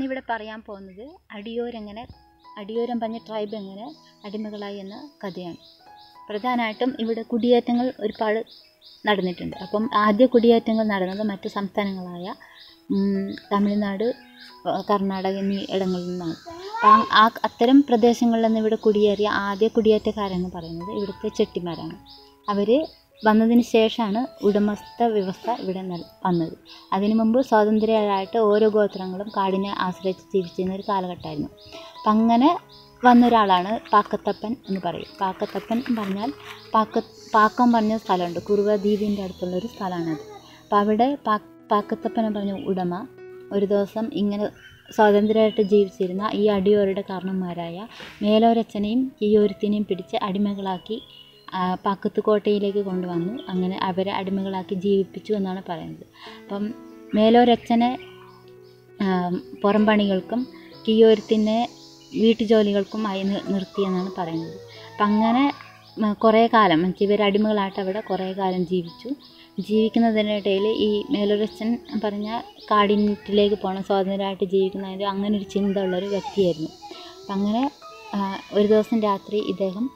ഞാനിവിടെ പറയാൻ പോകുന്നത് അടിയോരെങ്ങനെ അടിയോരം പറഞ്ഞ ട്രൈബ് എങ്ങനെ അടിമകളായി എന്ന കഥയാണ്. പ്രധാനമായിട്ടും ഇവിടെ കുടിയേറ്റങ്ങൾ ഒരുപാട് നടന്നിട്ടുണ്ട്. അപ്പം ആദ്യ കുടിയേറ്റങ്ങൾ നടന്നത് മറ്റ് സംസ്ഥാനങ്ങളായ തമിഴ്നാട് കർണാടക എന്നീ ഇടങ്ങളിൽ നിന്നാണ്. അപ്പം ആ അത്തരം പ്രദേശങ്ങളിൽ നിന്ന് ഇവിടെ കുടിയേറിയ ആദ്യ കുടിയേറ്റക്കാരെന്ന് പറയുന്നത് ഇവിടുത്തെ ചെട്ടിമാരാണ്. അവർ വന്നതിന് ശേഷമാണ് ഉടമസ്ഥ വ്യവസ്ഥ ഇവിടെ വന്നത്. അതിനു മുമ്പ് സ്വാതന്ത്ര്യമായിട്ട് ഓരോ ഗോത്രങ്ങളും കാടിനെ ആശ്രയിച്ച് ജീവിച്ചിരുന്ന ഒരു കാലഘട്ടമായിരുന്നു. അപ്പം അങ്ങനെ വന്ന ഒരാളാണ് പാക്കത്തപ്പൻ എന്ന് പറയും. പാക്കത്തപ്പൻ പറഞ്ഞാൽ പാക്ക പാക്കം പറഞ്ഞ സ്ഥലമുണ്ട്. കുറുവ ദ്വീപിന്റെ അടുത്തുള്ള ഒരു സ്ഥലമാണത്. അപ്പം അവിടെ പാ പാക്കത്തപ്പൻ പറഞ്ഞ ഉടമ ഒരു ദിവസം ഇങ്ങനെ സ്വാതന്ത്ര്യമായിട്ട് ജീവിച്ചിരുന്ന ഈ അടിയോരുടെ കാരണന്മാരായ മേലോരച്ചനെയും കിയോരുത്തിനെയും പിടിച്ച് അടിമകളാക്കി പാക്കത്ത് കോട്ടയിലേക്ക് കൊണ്ടുവന്നു. അങ്ങനെ അവരെ അടിമകളാക്കി ജീവിപ്പിച്ചു എന്നാണ് പറയുന്നത്. അപ്പം മേലോരച്ചനെ ആം, പുറംപണികൾക്കും കിയോരുത്തിനെ വീട്ടുജോലികൾക്കുമായി നിർത്തിയെന്നാണ് പറയുന്നത്. അപ്പം അങ്ങനെ കുറേ കാലം എന്നുവെച്ചാൽ ഇവർ അടിമകളായിട്ട് അവിടെ കുറേ കാലം ജീവിച്ചു. ജീവിക്കുന്നതിനിടയിൽ ഈ മേലൊരച്ഛൻ പറഞ്ഞ കാടിനിട്ടിലേക്ക് പോകണം സ്വാതന്ത്ര്യമായിട്ട് ജീവിക്കുന്നതിന്റെ അങ്ങനെ ഒരു ചിന്ത ഉള്ളൊരു വ്യക്തിയായിരുന്നു. അപ്പം അങ്ങനെ ഒരു ദിവസം രാത്രി ഇദ്ദേഹം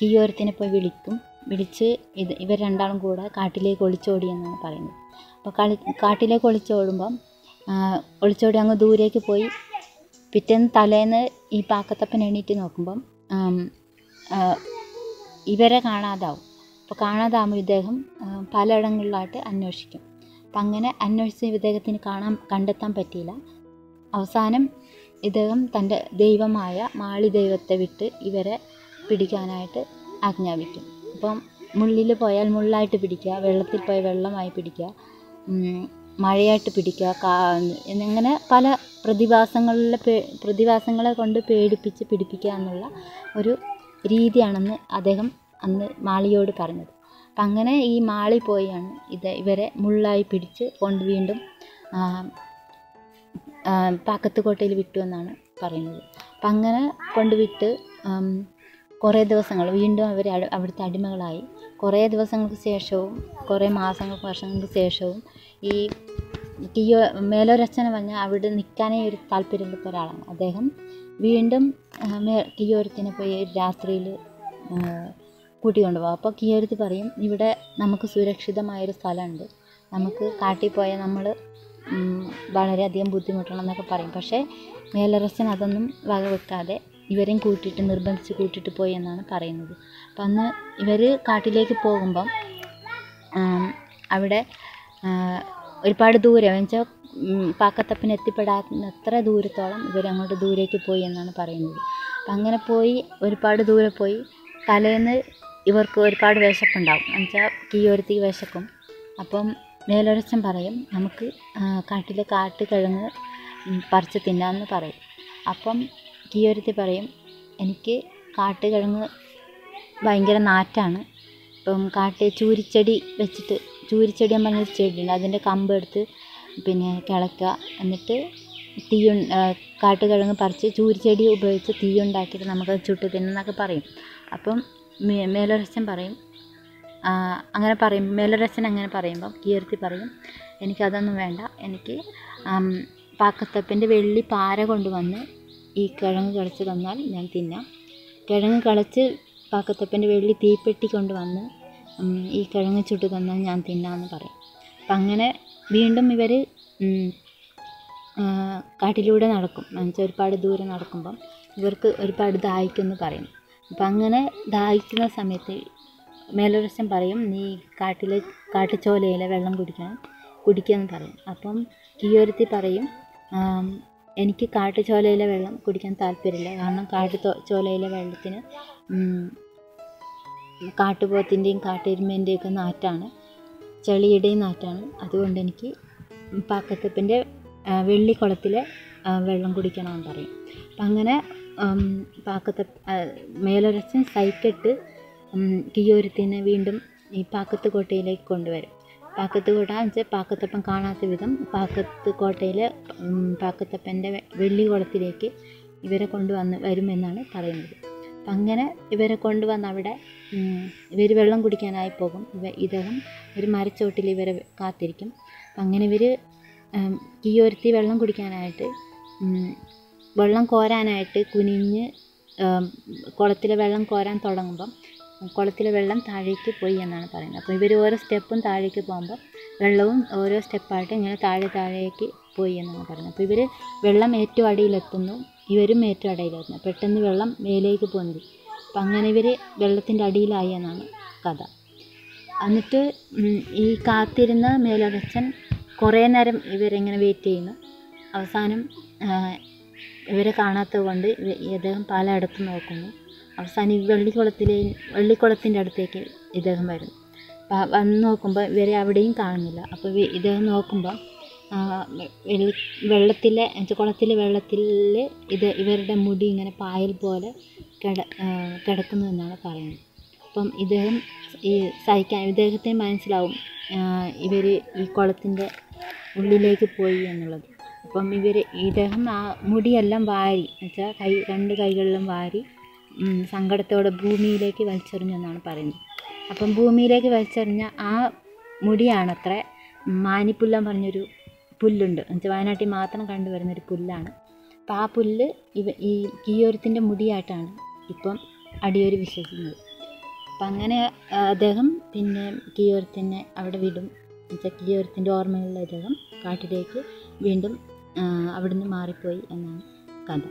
ആ, കിയോരത്തിനെ പോയി വിളിക്കും. വിളിച്ച് ഇത് ഇവർ രണ്ടാളും കൂടെ കാട്ടിലേക്ക് ഒളിച്ചോടി എന്നാണ് പറയുന്നത്. അപ്പോൾ കളി കാട്ടിലേക്ക് ഒളിച്ചോടുമ്പം ഒളിച്ചോടി അങ്ങ് ദൂരേക്ക് പോയി പിറ്റേന്ന് തലേന്ന് ഈ പാക്കത്തപ്പൻ എണീറ്റ് നോക്കുമ്പം ഇവരെ കാണാതാവും. അപ്പോൾ കാണാതാകുമ്പോൾ ഇദ്ദേഹം പലയിടങ്ങളിലായിട്ട് അന്വേഷിക്കും. അപ്പം അങ്ങനെ അന്വേഷിച്ച് ഇദ്ദേഹത്തിന് കാണാൻ കണ്ടെത്താൻ പറ്റിയില്ല. അവസാനം ഇദ്ദേഹം തന്റെ ദൈവമായ മാളി ദൈവത്തെ വിട്ട് ഇവരെ പിടിക്കാനായിട്ട് ആജ്ഞാപിക്കും. അപ്പം മുള്ളിൽ പോയാൽ മുള്ളായിട്ട് പിടിക്കുക വെള്ളത്തിൽ പോയാൽ വെള്ളമായി പിടിക്കുക മഴയായിട്ട് പിടിക്കുക കാ എന്നിങ്ങനെ പല പ്രതിഭാസങ്ങളിലെ പേ പ്രതിഭാസങ്ങളെ കൊണ്ട് പേടിപ്പിച്ച് പിടിപ്പിക്കുക എന്നുള്ള ഒരു രീതിയാണെന്ന് അദ്ദേഹം അന്ന് മാളിയോട് പറഞ്ഞത്. അപ്പം അങ്ങനെ ഈ മാളി പോയാണ് ഇത് ഇവരെ മുള്ളായി പിടിച്ച് കൊണ്ട് വീണ്ടും ആ, ആ, പാക്കത്ത് കോട്ടയിൽ വിട്ടു എന്നാണ് പറയുന്നത്. അപ്പം അങ്ങനെ കൊണ്ടുവിട്ട് കുറേ ദിവസങ്ങൾ വീണ്ടും അവർ അവിടുത്തെ അടിമകളായി. കുറേ ദിവസങ്ങൾക്ക് ശേഷവും കുറേ മാസങ്ങൾക്ക് വർഷങ്ങൾക്ക് ശേഷവും ഈ കിയോ മേലോരച്ചന പറഞ്ഞ അവിടെ നിൽക്കാനേ ഒരു താല്പര്യമില്ലാത്ത ഒരാളാണ്. അദ്ദേഹം വീണ്ടും കിയോരത്തിനെ പോയി ഒരു രാത്രിയിൽ കൂട്ടിക്കൊണ്ടുപോകും. അപ്പോൾ കിയോരത്ത് പറയും ഇവിടെ നമുക്ക് സുരക്ഷിതമായൊരു സ്ഥലമുണ്ട്. നമുക്ക് കാട്ടിൽ പോയാൽ നമ്മൾ വളരെയധികം ബുദ്ധിമുട്ടണം എന്നൊക്കെ പറയും. പക്ഷേ മേലരസൻ അതൊന്നും വകവെക്കാതെ ഇവരെയും കൂട്ടിയിട്ട് നിർബന്ധിച്ച് കൂട്ടിയിട്ട് പോയി എന്നാണ് പറയുന്നത്. അപ്പം അന്ന് ഇവർ കാട്ടിലേക്ക് പോകുമ്പം അവിടെ ഒരുപാട് ദൂരം വെച്ചാൽ പാക്കത്തപ്പിന് എത്തിപ്പെടാത്തത്ര ദൂരത്തോളം ഇവരങ്ങോട്ട് ദൂരേക്ക് പോയി എന്നാണ് പറയുന്നത്. അപ്പം അങ്ങനെ പോയി ഒരുപാട് ദൂരെ പോയി തലേന്ന് ഇവർക്ക് ഒരുപാട് വിശപ്പുണ്ടാവും. എന്നുവെച്ചാൽ കീയോരത്തേക്ക് വിശക്കും. അപ്പം മേലൊരച്ചൻ പറയും നമുക്ക് കാട്ടിലെ കാട്ടുകിഴങ്ങ് കിഴങ്ങ് പറിച്ച് തിന്നാമെന്ന് പറയും. അപ്പം കീയോരത്തി പറയും. എനിക്ക് കാട്ടുകിഴങ്ങ് ഭയങ്കര നാറ്റാണ്. ഇപ്പം കാട്ട് ചൂരിച്ചെടി വെച്ചിട്ട് ചൂരിച്ചെടി എന്ന് പറഞ്ഞൊരു ചെടിയുണ്ട്. അതിന്റെ കമ്പ് എടുത്ത് പിന്നെ കിളക്കുക എന്നിട്ട് തീ കാട്ടുകിഴങ്ങ് പറിച്ച് ചൂരിച്ചെടി ഉപയോഗിച്ച് തീ ഉണ്ടാക്കിയിട്ട് നമുക്കത് ചുട്ട് തിന്നുന്നൊക്കെ പറയും. അപ്പം മേലൊരച്ഛൻ പറയും അങ്ങനെ പറയും. മേലൊരച്ഛൻ അങ്ങനെ പറയുമ്പം കീർത്തി പറയും എനിക്കതൊന്നും വേണ്ട. എനിക്ക് പാക്കത്തപ്പന്റെ വെള്ളി പാര കൊണ്ടുവന്ന് ഈ കിഴങ്ങ് കിളച്ച് തന്നാൽ ഞാൻ തിന്നാം. കിഴങ്ങ് കിളച്ച് പാക്കത്തപ്പന്റെ വെള്ളി തീപ്പെട്ടി കൊണ്ടുവന്ന് വന്ന് ഈ കിഴങ്ങ് ചുട്ട് തന്നാൽ ഞാൻ തിന്നാമെന്ന് പറയും. അപ്പം അങ്ങനെ വീണ്ടും ഇവർ കാട്ടിലൂടെ നടക്കും. എന്നുവെച്ചാൽ ഒരുപാട് ദൂരം നടക്കുമ്പം ഇവർക്ക് ഒരുപാട് ദാഹിക്കുമെന്ന് പറയും. അപ്പം അങ്ങനെ ദാഹിക്കുന്ന സമയത്ത് മേലൊരശം പറയും നീ കാട്ടിലെ കാട്ടുചോലയിലെ വെള്ളം കുടിക്കണം കുടിക്കുമെന്ന് പറയും. അപ്പം കീയൊരുത്തി പറയും എനിക്ക് കാട്ടുചോലയിലെ വെള്ളം കുടിക്കാൻ താല്പര്യമില്ല. കാരണം കാട്ടു ചോലയിലെ വെള്ളത്തിന് കാട്ടുപോത്തിന്റെയും കാട്ടെരുമേന്റെയും ഒക്കെ നാറ്റാണ്. ചെളിയുടെയും നാറ്റാണ്. അതുകൊണ്ട് എനിക്ക് പാക്കത്തപ്പന്റെ വെള്ളിക്കുളത്തിലെ വെള്ളം കുടിക്കണമെന്ന് പറയും. അപ്പം അങ്ങനെ പാക്കത്ത ആ, മേലൊരച്ചൻ സൈക്കിട്ട് കിയോരത്തിനെ വീണ്ടും ഈ പാക്കത്ത് കോട്ടയിലേക്ക് കൊണ്ടുവരും. പാക്കത്ത് കോട്ട. എന്ന് വെച്ചാൽ പാക്കത്തപ്പൻ കാണാത്ത വിധം പാക്കത്ത് കോട്ടയിലെ പാക്കത്തപ്പന്റെ വെള്ളിക്കുളത്തിലേക്ക് ഇവരെ കൊണ്ടുവന്ന് വരുമെന്നാണ് പറയുന്നത്. അങ്ങനെ ഇവരെ കൊണ്ടുവന്ന് അവിടെ ഇവർ വെള്ളം കുടിക്കാനായി പോകും. ഇവ ഇദ്ദേഹം ഒരു മരച്ചോട്ടിൽ ഇവരെ കാത്തിരിക്കും. അങ്ങനെ ഇവർ കീയൊരുത്തി വെള്ളം കുടിക്കാനായിട്ട് വെള്ളം കോരാനായിട്ട് കുനിഞ്ഞ് കുളത്തിലെ വെള്ളം കോരാൻ തുടങ്ങുമ്പം കുളത്തിലെ വെള്ളം താഴേക്ക് പോയി എന്നാണ് പറയുന്നത്. അപ്പോൾ ഇവർ ഓരോ സ്റ്റെപ്പും താഴേക്ക് പോകുമ്പോൾ വെള്ളവും ഓരോ സ്റ്റെപ്പായിട്ട് ഇങ്ങനെ താഴെ താഴേക്ക് പോയി എന്നാണ് പറയുന്നത്. അപ്പോൾ ഇവർ വെള്ളം ഏറ്റവും അടിയിലെത്തുന്നു. ഇവരും ഏറ്റവും അടിയിലെത്തുന്നു. പെട്ടെന്ന് വെള്ളം മേലേക്ക് പൊന്തി അപ്പം അങ്ങനെ ഇവർ വെള്ളത്തിന്റെ അടിയിലായി എന്നാണ് കഥ. എന്നിട്ട് ഈ കാത്തിരുന്ന മേലടച്ചൻ കുറേ നേരം ഇവരിങ്ങനെ വെയിറ്റ് ചെയ്യുന്നു. അവസാനം ഇവരെ കാണാത്തത് കൊണ്ട് ഇദ്ദേഹം പലയിടത്തും നോക്കുന്നു. അവസാനം ഈ വെള്ളിക്കുളത്തിലെ വെള്ളിക്കുളത്തിന്റെ അടുത്തേക്ക് ഇദ്ദേഹം അപ്പം വന്ന് നോക്കുമ്പോൾ ഇവരെ അവിടെയും കാണുന്നില്ല. അപ്പോൾ ഇദ്ദേഹം നോക്കുമ്പോൾ വെള്ളി വെള്ളത്തിലെ കുളത്തിലെ വെള്ളത്തിൽ ഇത് ഇവരുടെ മുടി ഇങ്ങനെ പായൽ പോലെ കിട കിടക്കുന്നു എന്നാണ് പറയുന്നത്. അപ്പം ഇദ്ദേഹം ഈ സഹിക്കാൻ ഇദ്ദേഹത്തിന് മനസ്സിലാവും ഇവർ ഈ കുളത്തിന്റെ ഉള്ളിലേക്ക് പോയി എന്നുള്ളത്. അപ്പം ഇവർ ഇദ്ദേഹം ആ മുടിയെല്ലാം വാരി എന്നുവെച്ചാൽ കൈ രണ്ട് കൈകളിലും വാരി സങ്കടത്തോടെ ഭൂമിയിലേക്ക് വലിച്ചെറിഞ്ഞു എന്നാണ് പറയുന്നത്. അപ്പം ഭൂമിയിലേക്ക് വലിച്ചെറിഞ്ഞ ആ മുടിയാണത്രേ മാനിപ്പുല്ലം പറഞ്ഞൊരു പുല്ലുണ്ട്. എന്നുവെച്ചാൽ വയനാട്ടിൽ മാത്രം കണ്ടുവരുന്നൊരു പുല്ലാണ്. അപ്പം ആ പുല്ല് ഇവ ഈ കീയോരത്തിന്റെ മുടിയായിട്ടാണ് ഇപ്പം അടിയോര് വിശ്വസിക്കുന്നത്. അപ്പം അങ്ങനെ അദ്ദേഹം പിന്നെ കീയോരത്തിനെ അവിടെ വിടും. എന്നുവെച്ചാൽ കീയോരത്തിന്റെ ഓർമ്മയുള്ള അദ്ദേഹം കാട്ടിലേക്ക് വീണ്ടും അവിടുന്ന് മാറിപ്പോയി എന്നാണ് കഥ.